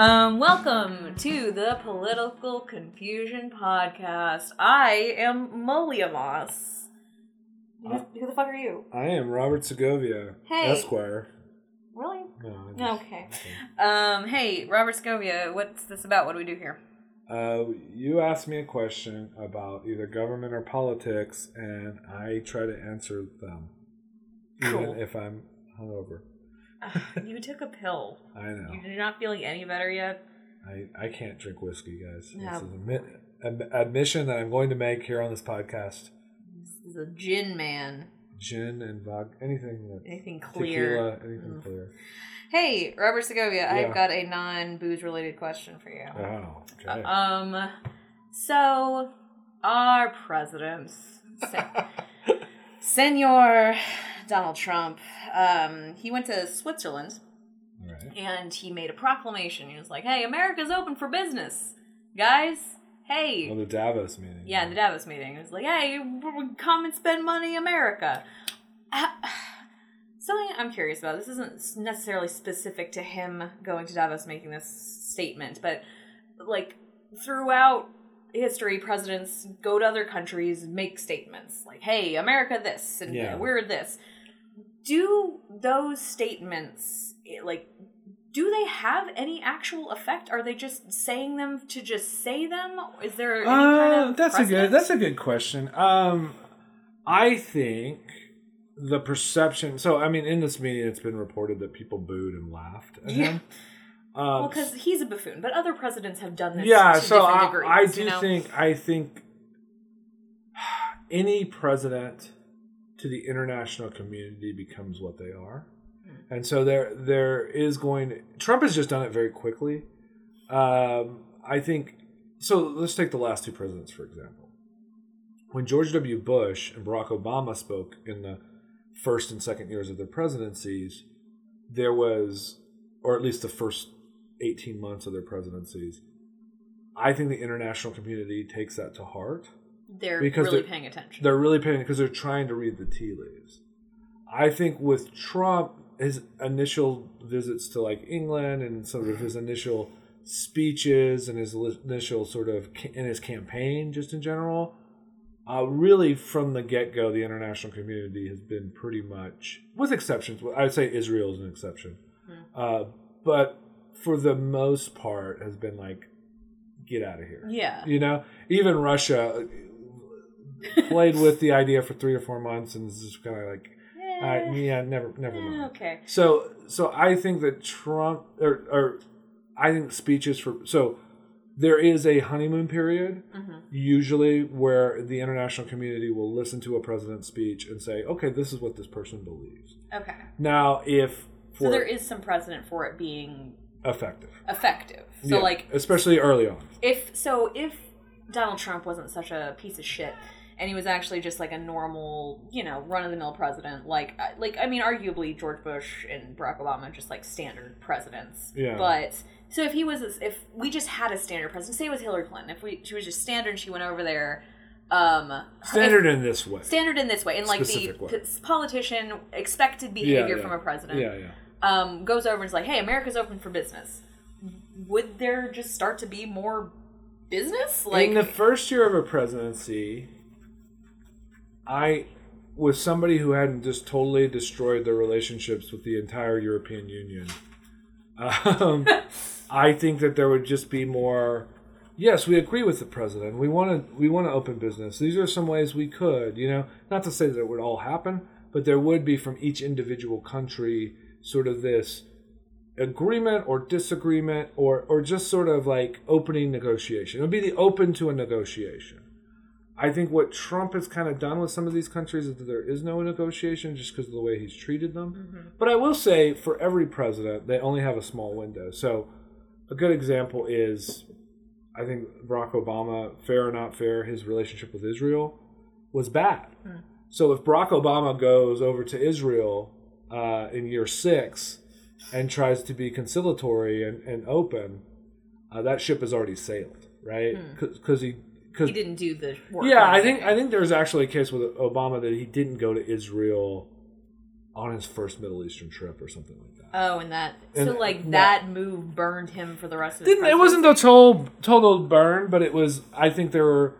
Um, welcome to the Political Confusion Podcast. I am Malia Moss. Who, who the fuck are you? I am Robert Segovia, Hey. Esquire. Really? No, I just- Okay. Um, hey, Robert Segovia, what's this about? What do we do here? Uh, you asked me a question about either government or politics, and I try to answer them, Cool. even if I'm hungover. you took a pill. I know. You're not feeling any better yet? I, I can't drink whiskey, guys. No. This is an admi- ad- admission that I'm going to make here on this podcast. This is a gin man. Gin and vodka, anything that Anything clear. tequila, anything Mm. clear. Hey, Robert Segovia, Yeah. I've got a non booze related question for you. Oh, okay. Um, so our president, Sen- Senor Donald Trump, um, he went to Switzerland right. and he made a proclamation. He was like, "Hey, America's open for business, guys. Hey." Well, the Davos meeting. Yeah, the Davos meeting. It was like, hey, come and spend money, America. Uh, Something I'm curious about. This isn't necessarily specific to him going to Davos making this statement, but like throughout history, presidents go to other countries, make statements like, "Hey, America, this," and Yeah. "We're this." Do those statements eh, like? Do they have any actual effect? Are they just saying them to just say them? Is there any kind Uh, of that's a good. That's a good question. Um, I think the perception. So, I mean, in this meeting, it's been reported that people booed and laughed at Yeah. him. Um, well, because he's a buffoon, but other presidents have done this. yeah, so I, degrees, I do you know? think I think any president to the international community becomes what they are, Hmm. and so there there is going. Trump has just done it very quickly. Um, I think so. Let's take the last two presidents for example. When George W. Bush and Barack Obama spoke in the first and second years of their presidencies, there was, or at least the first 18 months of their presidencies, I think the international community takes that to heart. They're because really they're- paying attention. They're really paying because they're trying to read the tea leaves. I think with Trump, his initial visits to like England and sort of his initial speeches and his initial sort of in his campaign, just in general, uh, really from the get go, the international community has been pretty much, with exceptions, I'd say Israel is an exception, uh, but for the most part, has been like, get out of here. yeah, You know, even Russia played with the idea for three or four months and is just kind of like, uh, yeah, never, never Eh, mind. okay. So, so I think that Trump, or, or I think speeches for so there is a honeymoon period Mm-hmm. usually where the international community will listen to a president's speech and say, okay, this is what this person believes. Okay. Now, if for So there is some precedent for it being effective, effective. So Yeah, like especially early on. if so if Donald Trump wasn't such a piece of shit and he was actually just like a normal, you know, run of the mill president, like like I mean arguably George Bush and Barack Obama just like standard presidents. Yeah. But so if he was if we just had a standard president, say it was Hillary Clinton, if we she was just standard and she went over there um Standard in this way. standard in this way in like the Specific way. p- politician expected behavior yeah. from a president Yeah, yeah. um, goes over and is like, "Hey, America's open for business." Would there just start to be more business? Like, in the first year of a presidency, I was somebody who hadn't just totally destroyed their relationships with the entire European Union. Um, I think that there would just be more. Yes, we agree with the president. We want to we want to open business. These are some ways we could, you know, not to say that it would all happen, but there would be from each individual country sort of this agreement or disagreement or or just sort of like opening negotiation. It would be the open to a negotiation. I think what Trump has kind of done with some of these countries is that there is no negotiation just because of the way he's treated them. But I will say for every president, they only have a small window. So a good example is I think Barack Obama, fair or not fair, his relationship with Israel was bad. So if Barack Obama goes over to Israel uh, in year six and tries to be conciliatory and, and open, uh, that ship has already sailed, right? Because he, cause, he didn't do the work. yeah, I think I think there's actually a case with Obama that he didn't go to Israel on his first Middle Eastern trip or something like that. Oh, and that And so like that- that move burned him for the rest of his. Didn't, it wasn't a total total burn, but it was. I think there were.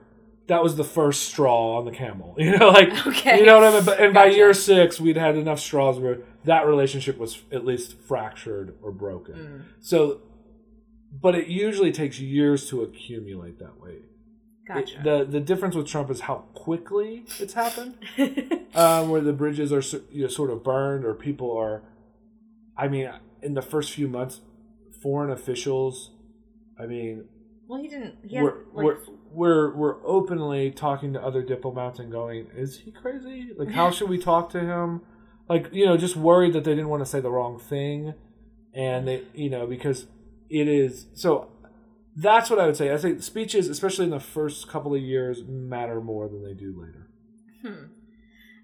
That was the first straw on the camel. You know, like Okay. you know what I mean. But, and by Gotcha. year six, we'd had enough straws where that relationship was at least fractured or broken. Mm. So, but it usually takes years to accumulate that way. Gotcha. It- the the difference with Trump is how quickly it's happened. um, where the bridges are you know, sort of burned or people are i mean in the first few months foreign officials i mean well, he didn't. He had, we're, like, we're we're we're openly talking to other diplomats and going is he crazy like how should we talk to him like you know just worried that they didn't want to say the wrong thing and they you know because it is so that's what i would say i think speeches especially in the first couple of years matter more than they do later Hmm.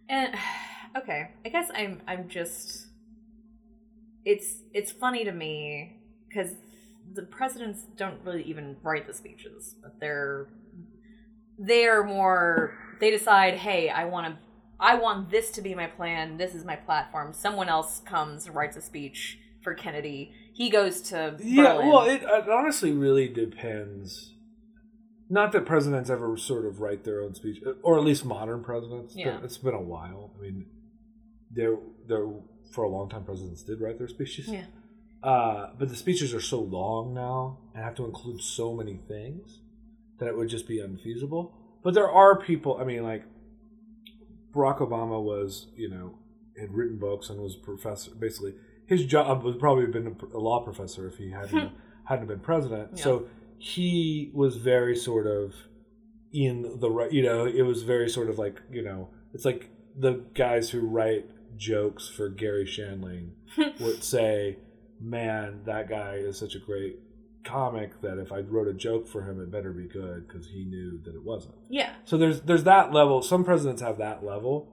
And okay, I guess I'm I'm just it's it's funny to me because the presidents don't really even write the speeches, but they're they're more they decide, hey, I want to I want this to be my plan. This is my platform. Someone else comes writes a speech for Kennedy. He goes to Yeah, Berlin. well, it, it honestly really depends. Not that presidents ever sort of write their own speech, or at least modern presidents. Yeah. it's been a while. I mean, there, there for a long time, presidents did write their speeches. yeah. Uh, but the speeches are so long now and have to include so many things that it would just be unfeasible. But there are people. I mean, like Barack Obama was, you know, had written books and was professor. Basically, his job would probably have been a, law professor if he hadn't hmm. hadn't been president. Yeah. So he was very sort of in the right. You know, it was very sort of like you know, it's like the guys who write jokes for Garry Shandling would say, "Man, that guy is such a great comic that if I wrote a joke for him, it better be good because he knew that it wasn't." Yeah. So there's there's that level. Some presidents have that level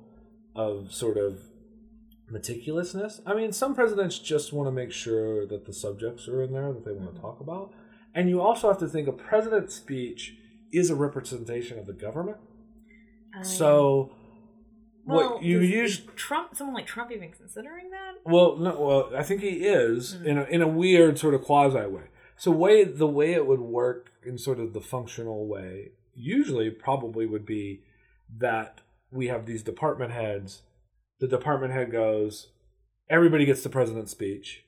of sort of meticulousness. I mean, some presidents just want to make sure that the subjects are in there that they want Mm-hmm. to talk about. And you also have to think a president's speech is a representation of the government. Um, So well, what you is- use is Trump someone like Trump even considering that? Well, no, well, I think he is Mhm. in a, in a weird sort of quasi way. So way the way it would work in sort of the functional way usually probably would be that we have these department heads. The department head goes, everybody gets the president's speech,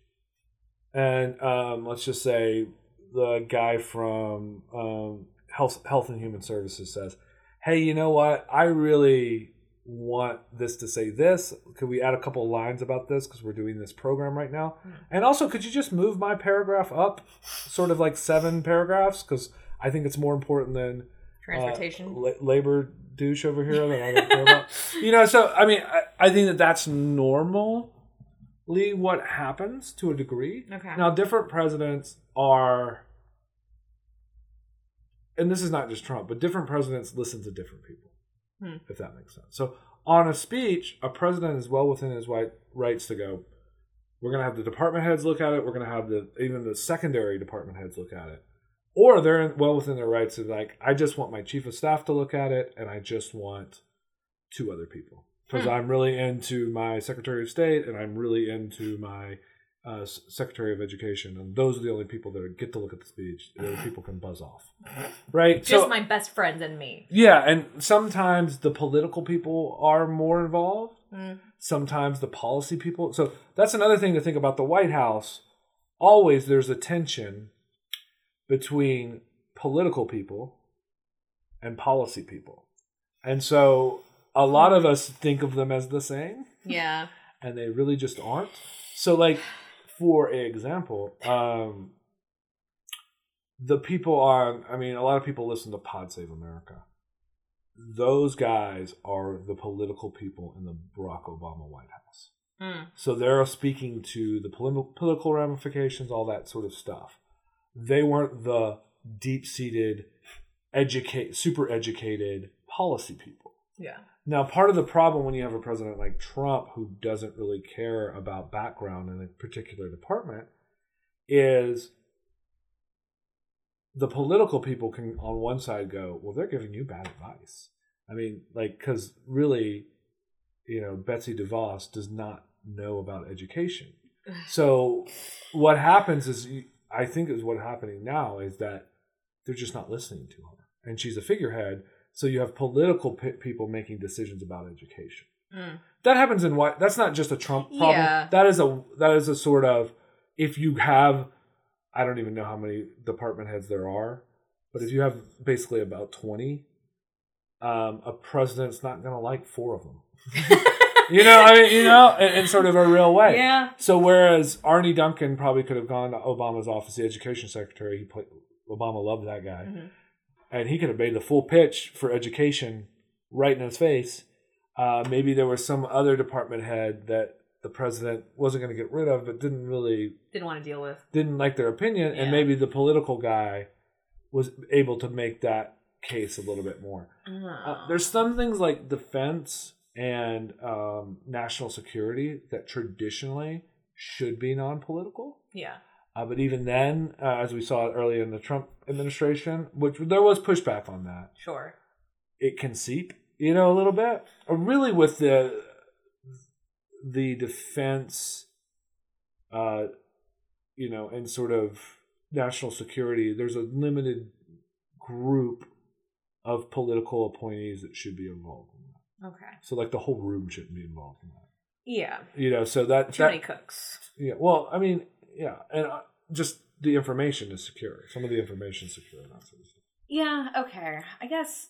and um, let's just say the guy from um, health health and human services says, "Hey, you know what? I really want this to say this. Could we add a couple of lines about this because we're doing this program right now? Hmm. And also, could you just move my paragraph up, sort of like seven paragraphs? Because I think it's more important than uh, Transportation. la- labor douche over here that I don't care about. You know, so I mean, I, I think that that's normally what happens to a degree. okay. Now, different presidents are, and this is not just Trump, but different presidents listen to different people, Hmm. if that makes sense. So, on a speech, a president is well within his right, rights to go. We're going to have the department heads look at it. We're going to have the even the secondary department heads look at it, or they're well within their rights to like, I just want my chief of staff to look at it, and I just want two other people because Hmm. I'm really into my Secretary of State and I'm really into my uh, Secretary of Education, and those are the only people that get to look at the speech. The other people can buzz off, right? Just so my best friends and me. yeah, and sometimes the political people are more involved. Mm. Sometimes the policy people. So that's another thing to think about the White House. Always there's a tension between political people and policy people. And so a lot of us think of them as the same Yeah. and they really just aren't. So, like, for example, um, the people on, I mean, a lot of people listen to Pod Save America. Those guys are the political people in the Barack Obama White House. Mm. So they're speaking to the polit- political ramifications, all that sort of stuff. They weren't the deep seated, educate, super educated policy people. Yeah. Now, part of the problem when you have a president like Trump who doesn't really care about background in a particular department is the political people can, on one side, go, well, they're giving you bad advice. I mean, like, because really, you know, Betsy DeVos does not know about education. So what happens is, you- I think is what's happening now is that they're just not listening to her, and she's a figurehead. So you have political pe- people making decisions about education. Mm. That happens in what? That's not just a Trump problem. Yeah. That is a that is a sort of if you have, I don't even know how many department heads there are, but if you have basically about twenty, um, a president's not going to like four of them. you know, I mean, you know, in, in sort of a real way. Yeah. So whereas Arne Duncan probably could have gone to Obama's office, the education secretary, he played, Obama loved that guy, Mhm. and he could have made the full pitch for education right in his face. Uh, maybe there was some other department head that the president wasn't going to get rid of, but didn't really Didn't want to deal with. didn't like their opinion, Yeah. and maybe the political guy was able to make that case a little bit more. Uh, there's some things like defense and um, national security that traditionally should be non-political. yeah. Uh, but even then, uh, as we saw early in the Trump administration, which there was pushback on that, Sure. it can seep, you know, a little bit. Or really, with the the defense, uh, you know, and sort of national security, there's a limited group of political appointees that should be involved. Okay. So, like, the whole room shouldn't be involved in that. Yeah. You know, so that Too that many cooks. yeah. Well, I mean, yeah, and uh, just the information is secure. Some of the information is secure. That sort. Yeah, okay. I guess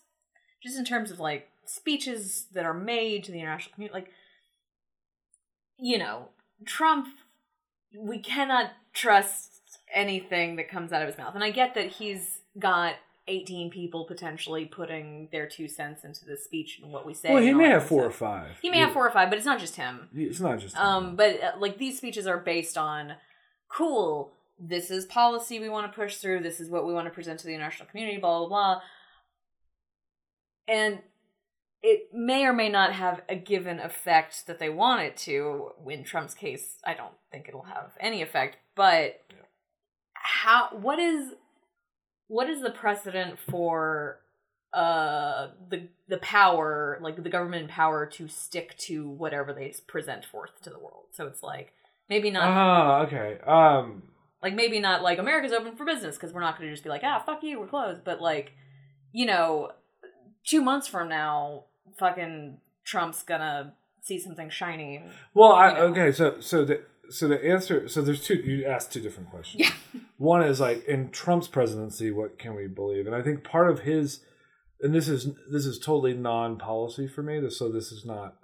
just in terms of like speeches that are made to the international community, like, you know, Trump, we cannot trust anything that comes out of his mouth. And I get that he's got 18 people potentially putting their two cents into the speech and what we say. Well, he may have four or five. He may have four or five, but it's not just him. It's not just Um, but uh, like these speeches are based on cool. This is policy we want to push through. This is what we want to present to the international community. Blah blah blah. And it may or may not have a given effect that they want it to. In Trump's case, I don't think it'll have any effect. But how? What is? What is the precedent for? uh the the power like the government power to stick to whatever they present forth to the world so it's like maybe not Ah, okay. Um, like maybe not like america's open for business because we're not going to just be like ah fuck you we're closed but like you know two months from now fucking trump's gonna see something shiny well, I, know. okay. So, so the so the answer. So there's two. You asked two different questions. Yeah. One is like in Trump's presidency, what can we believe? And I think part of his, and this is this is totally non-policy for me. So this is not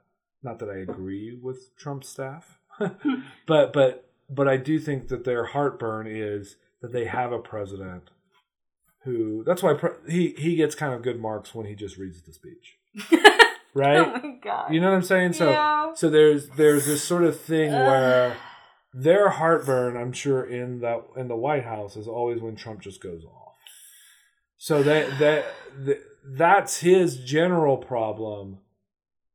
not that I agree with Trump's staff, hmm. but but but I do think that their heartburn is that they have a president who. That's why pre- he he gets kind of good marks when he just reads the speech, right? oh my god You know what I'm saying? So Yeah. so there's there's this sort of thing where their heartburn, I'm sure, in the in the White House is always when Trump just goes off. So that that that- that's his general problem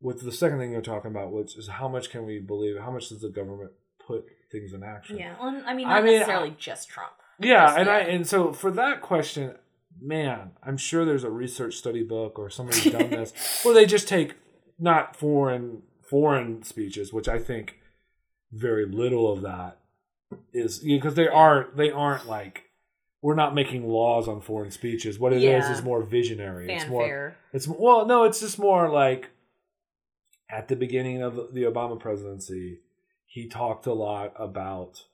with the second thing you're talking about, which is how much can we believe? How much does the government put things in action? yeah well, i mean I not mean, necessarily just trump Yeah, Just- and I and so for that question, man, I'm sure there's a research study book or somebody's done this where they just take not foreign foreign speeches, which I think very little of that is because they aren't they aren't like we're not making laws on foreign speeches. What it is Yeah. is more visionary. It's more it's well, no, it's just more like at the beginning of the Obama presidency, he talked a lot about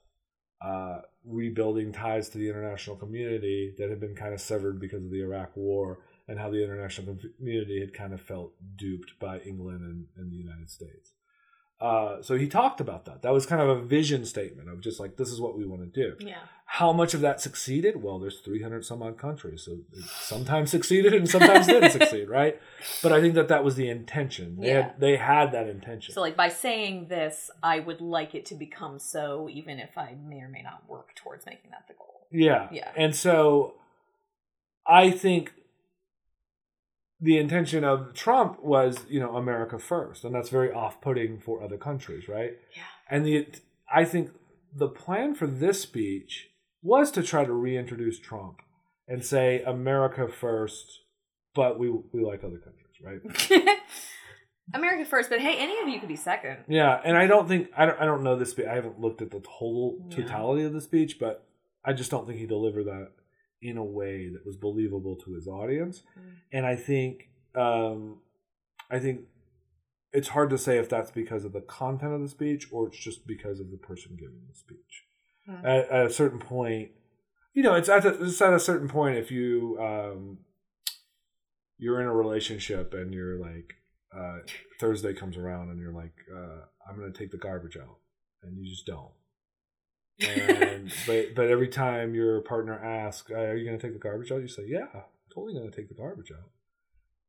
uh, rebuilding ties to the international community that had been kind of severed because of the Iraq War, and how the international community had kind of felt duped by England and, and the United States. Uh, so he talked about that. That was kind of a vision statement of just like this is what we want to do. yeah How much of that succeeded? Well, there's 300 some odd countries, so it sometimes succeeded and sometimes didn't succeed, right? But I think that that was the intention. They Yeah. had they had that intention. So, like, by saying this, I would like it to become so, even if I may or may not work towards making that the goal. yeah, Yeah. And so, I think the intention of Trump was, you know, America first, and that's very off-putting for other countries, right? Yeah. And the I think the plan for this speech was to try to reintroduce Trump and say America first, but we we like other countries, right? America first, but hey, any of you could be second. Yeah, and I don't think I don't I don't know this. I haven't looked at the total Yeah. totality of the speech, but I just don't think he delivered that in a way that was believable to his audience. Mm. And I think um I think it's hard to say if that's because of the content of the speech or it's just because of the person giving the speech. Hmm. At, at a certain point, you know, it's at a, it's at a certain point if you um you're in a relationship and you're like uh, Thursday comes around and you're like, uh, I'm gonna take the garbage out, and you just don't. And but but every time your partner asks, "Are you gonna take the garbage out?" You say, "Yeah, I'm totally gonna take the garbage out."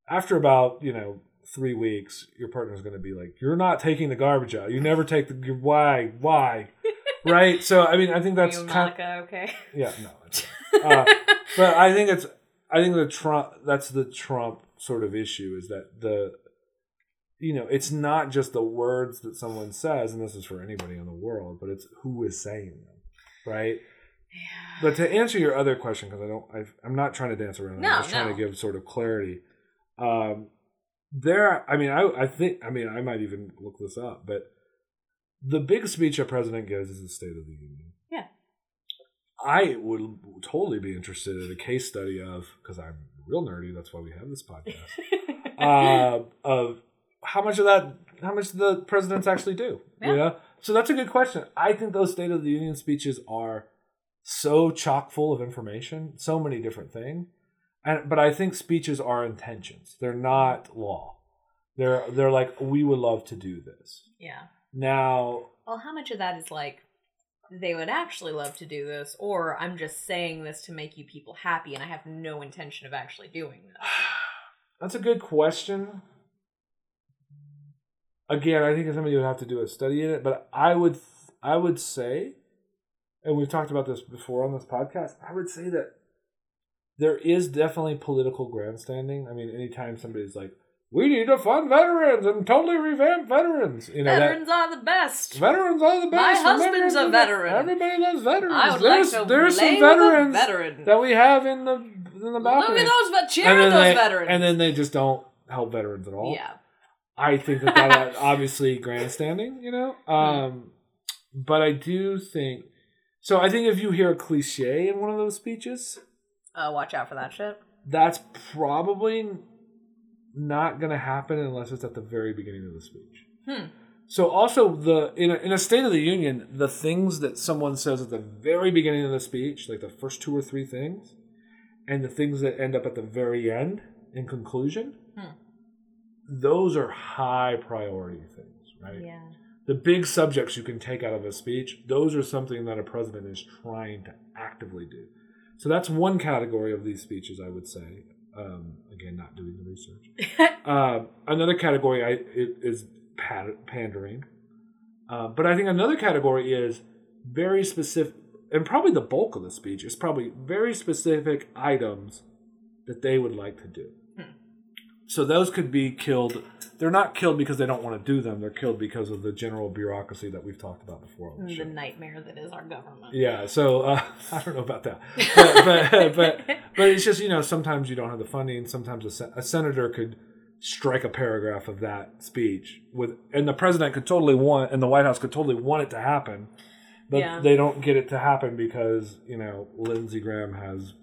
After about you know three weeks, your partner's gonna be like, "You're not taking the garbage out. You never take the why why." Right, so I mean, I think that's kind. Monica, okay? yeah, no, uh, but I think it's I think the Trump that's the Trump sort of issue is that the you know it's not just the words that someone says and this is for anybody in the world but it's who is saying them right yeah. but to answer your other question because I don't I've, I'm not trying to dance around No, I'm just trying no. to give sort of clarity um there I mean I I think I mean I might even look this up but the big speech a president gives is the State of the Union Yeah. I would totally be interested in a case study of because I'm real nerdy. That's why we have this podcast. uh, of how much of that, how much do the presidents actually do. Yeah. You know, so that's a good question. I think those State of the Union speeches are so chock full of information, so many different things. And but I think speeches are intentions. They're not law. They're they're like we would love to do this. yeah. Now Well, how much of that is like they would actually love to do this, or I'm just saying this to make you people happy, and I have no intention of actually doing this. That's a good question. Again, I think somebody would have to do a study in it, but I would I would say, and we've talked about this before on this podcast, I would say that there is definitely political grandstanding. I mean, anytime somebody's like, "We need to fund veterans and totally revamp veterans," you know, Veterans are the best. veterans are the best. and husband's a veteran. Everybody loves veterans. I would there's like to there's some veterans veteran. that we have in the in the balcony. Look at those, but cheer those they, veterans. And then they just don't help veterans at all. yeah, I think that that obviously grandstanding, you know. Um, but I do think so. I think if you hear a cliche in one of those speeches, uh, watch out for that shit. that's probably not going to happen unless it's at the very beginning of the speech. Hmm. So also the in a, in a State of the Union, the things that someone says at the very beginning of the speech, like the first two or three things, and the things that end up at the very end in conclusion. Those are high priority things, right? Yeah. The big subjects you can take out of a speech, those are something that a president is trying to actively do. So that's one category of these speeches, I would say. Um, again, not doing the research. Uh, another category I, is pandering. Uh, but I think another category is very specific, and probably the bulk of the speech is probably very specific items that they would like to do. So those could be killed. They're not killed because they don't want to do them. They're killed because of the general bureaucracy that we've talked about before. The the nightmare that is our government. Yeah, so uh, I don't know about that, but, but but but it's just you know sometimes you don't have the funding. Sometimes a, sen- a senator could strike a paragraph of that speech with, and the president could totally want, and the White House could totally want it to happen, but Yeah. they don't get it to happen because you know Lindsey Graham has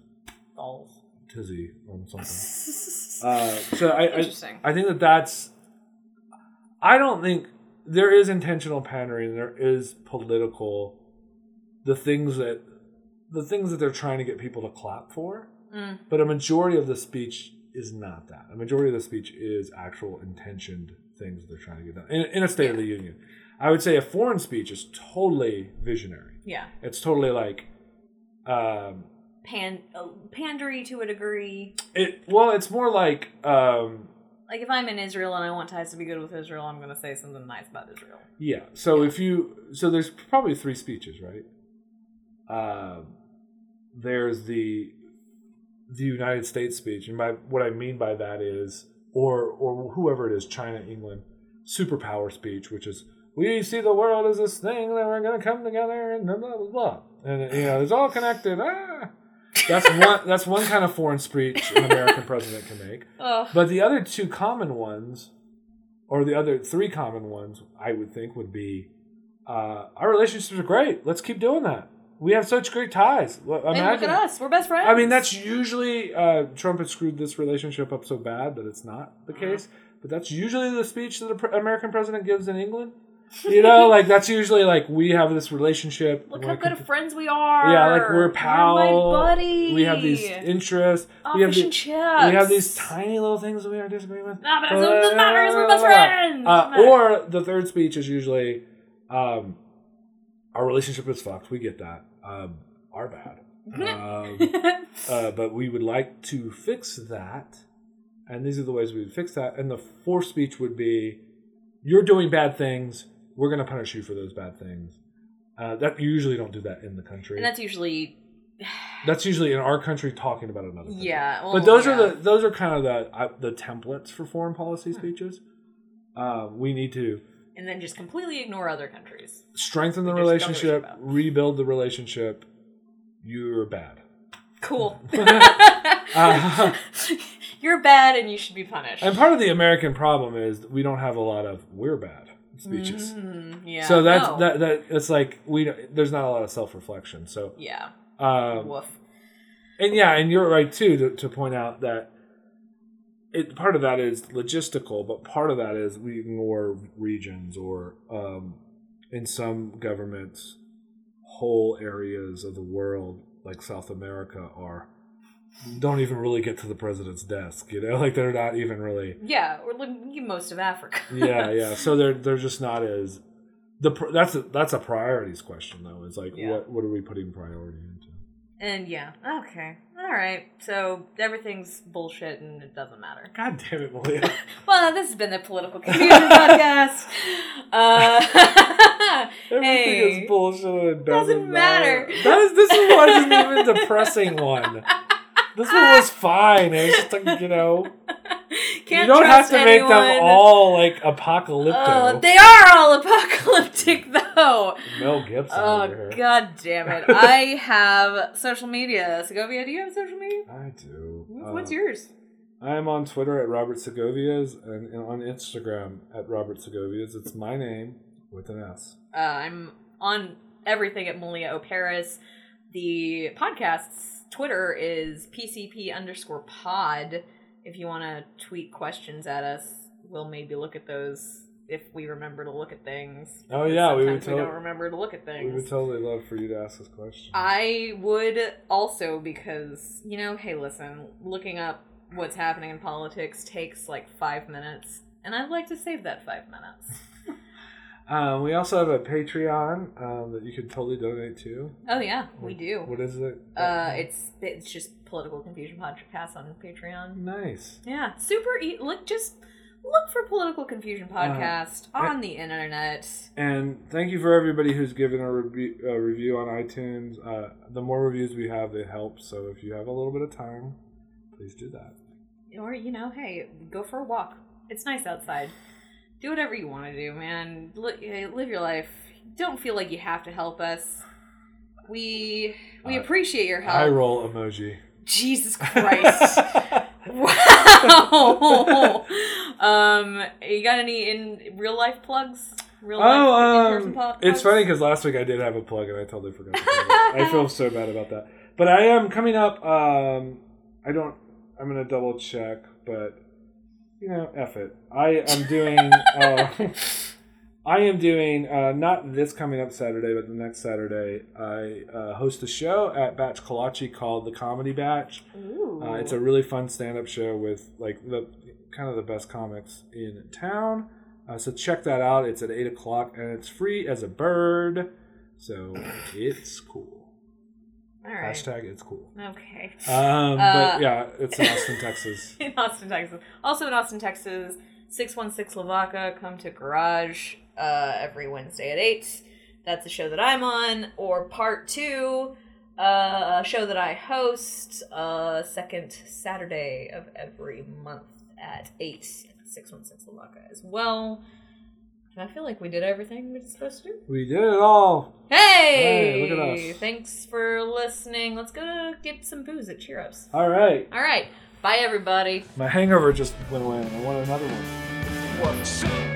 Balls. Tizzy or something. Uh, so I, I. I think that that's. I don't think there is intentional pandering. There is political, the things that, the things that they're trying to get people to clap for. Mm. But a majority of the speech is not that. A majority of the speech is actual intentioned things that they're trying to get done in, in a State of the Union. I would say a foreign speech is totally visionary. Yeah. It's totally like, um, Pan uh, pandery to a degree. it. Well, it's more like. Um, Like if I'm in Israel and I want ties to be good with Israel, I'm gonna say something nice about Israel. Yeah. So if you so there's probably three speeches, right? Um, there's the the United States speech, and by what I mean by that is, or or whoever it is, China, England, superpower speech, which is we see the world as this thing that we're going to come together and blah blah blah, blah. and you know it's all connected. Ah. That's one. That's one kind of foreign speech an American president can make. Oh. But the other two common ones or the other three common ones I would think would be uh, our relationships are great. Let's keep doing that. We have such great ties. Well, Hey, look Imagine. at us. We're best friends. I mean, that's usually uh, Trump had screwed this relationship up so bad that it's not the Uh-huh. case. But that's usually the speech that an American president gives in England. You know, like that's usually like we have this relationship. Look how good of friends we are. yeah, like we're buddy. We have these interests. Oh, we have fish the- and chips. we have these tiny little things that we are disagreeing with. Nah, but it doesn't matter. We're best friends. Uh, or the third speech is usually, um, our relationship is fucked. We get that. Um, our bad. Um, uh, but we would like to fix that. And these are the ways we would fix that. And the fourth speech would be, "You're doing bad things. We're going to punish you for those bad things." Uh, that you usually don't do that in the country. and that's usually That's usually in our country talking about another. Country. yeah. Well, but those yeah. are the those are kind of the uh, the templates for foreign Hmm. policy speeches. Uh, we need to and then just completely ignore other countries. strengthen the We just don't give a relationship, rebuild the relationship. You're bad. Cool. Uh, You're bad and you should be punished. and part of the American problem is we don't have a lot of "we're bad" speeches. Mm, yeah. So that's no. that that it's like we there's not a lot of self reflection. So Yeah. um, Woof. and yeah, and you're right too to, to point out that it part of that is logistical, but part of that is we ignore regions or um, in some governments, whole areas of the world like South America are don't even really get to the president's desk. You know, like they're not even really. Yeah, or like most of Africa. Yeah, yeah. So they're they're just not as the that's a, that's a priorities question though. Is like Yeah. what what are we putting priority into? And yeah, okay, all right. So everything's bullshit and it doesn't matter. God damn it, Malia. Well, this has been the political confusion podcast. Uh, Everything hey, is bullshit and it doesn't, Doesn't matter. That is this wasn't even depressing one. This one was fine. It was just like you know, Can't you don't have to make them all like apocalyptic. Oh, they are all apocalyptic, though. Mel Gibson Oh god damn it! I have social media. Segovia, do you have social media? I do. What's Uh, yours? I am on Twitter at Robert Segovias and and on Instagram at Robert Segovias. It's my name with an S. Uh, I'm on everything at Malia O'Paris. The podcast's Twitter is PCP underscore pod. If you want to tweet questions at us, we'll maybe look at those if we remember to look at things. Oh, yeah, we would sometimes we don't remember to look at things. We would totally love for you to ask us questions. I would also because you know, hey, listen, looking up what's happening in politics takes like five minutes, and I'd like to save that five minutes. Um, we also have a Patreon um, that you can totally donate to. Oh yeah, we do. What is it? Uh, it's it's just political confusion podcast on Patreon. nice. Yeah, super. E- look, just look for political confusion Uh, podcast on the internet. And thank you for everybody who's given a, review a review on iTunes. Uh, the more reviews we have, it helps. So if you have a little bit of time, please do that. Or you know, hey, go for a walk. It's nice outside. Do whatever you want to do, man. Eh, live your life. Don't feel like you have to help us. We we Uh, appreciate your help. I roll emoji. Jesus Christ. wow. um, you got any in real life plugs? Real life Oh, in-person um, pl- it's funny because last week I did have a plug and I totally forgot. To. I feel so bad about that. But I am coming up. Um, I don't. I'm gonna double check, but you know, F it. I am doing. uh, I am doing uh, not this coming up Saturday, but the next Saturday. I uh, host a show at Batch Kolachi called the Comedy Batch. Ooh. Uh, it's a really fun stand-up show with like the kind of the best comics in town. Uh, so check that out. It's at eight o'clock and it's free as a bird. So it's cool. All right. Hashtag it's cool. Okay. Um, Uh, but yeah, it's in Austin, Texas. in Austin, Texas. Also in Austin, Texas, 616 Lavaca, come to Garage uh, every Wednesday at 8. That's a show that I'm on. Or part two, uh, a show that I host, uh, second Saturday of every month at 8 at 616 Lavaca as well. I feel like we did everything we were supposed to do. We did it all. Hey! Hey, look at us. Thanks for listening. Let's go get some booze at Cheer Ups. All right. All right. Bye, everybody. My hangover just went away and I want another one. Whoa. So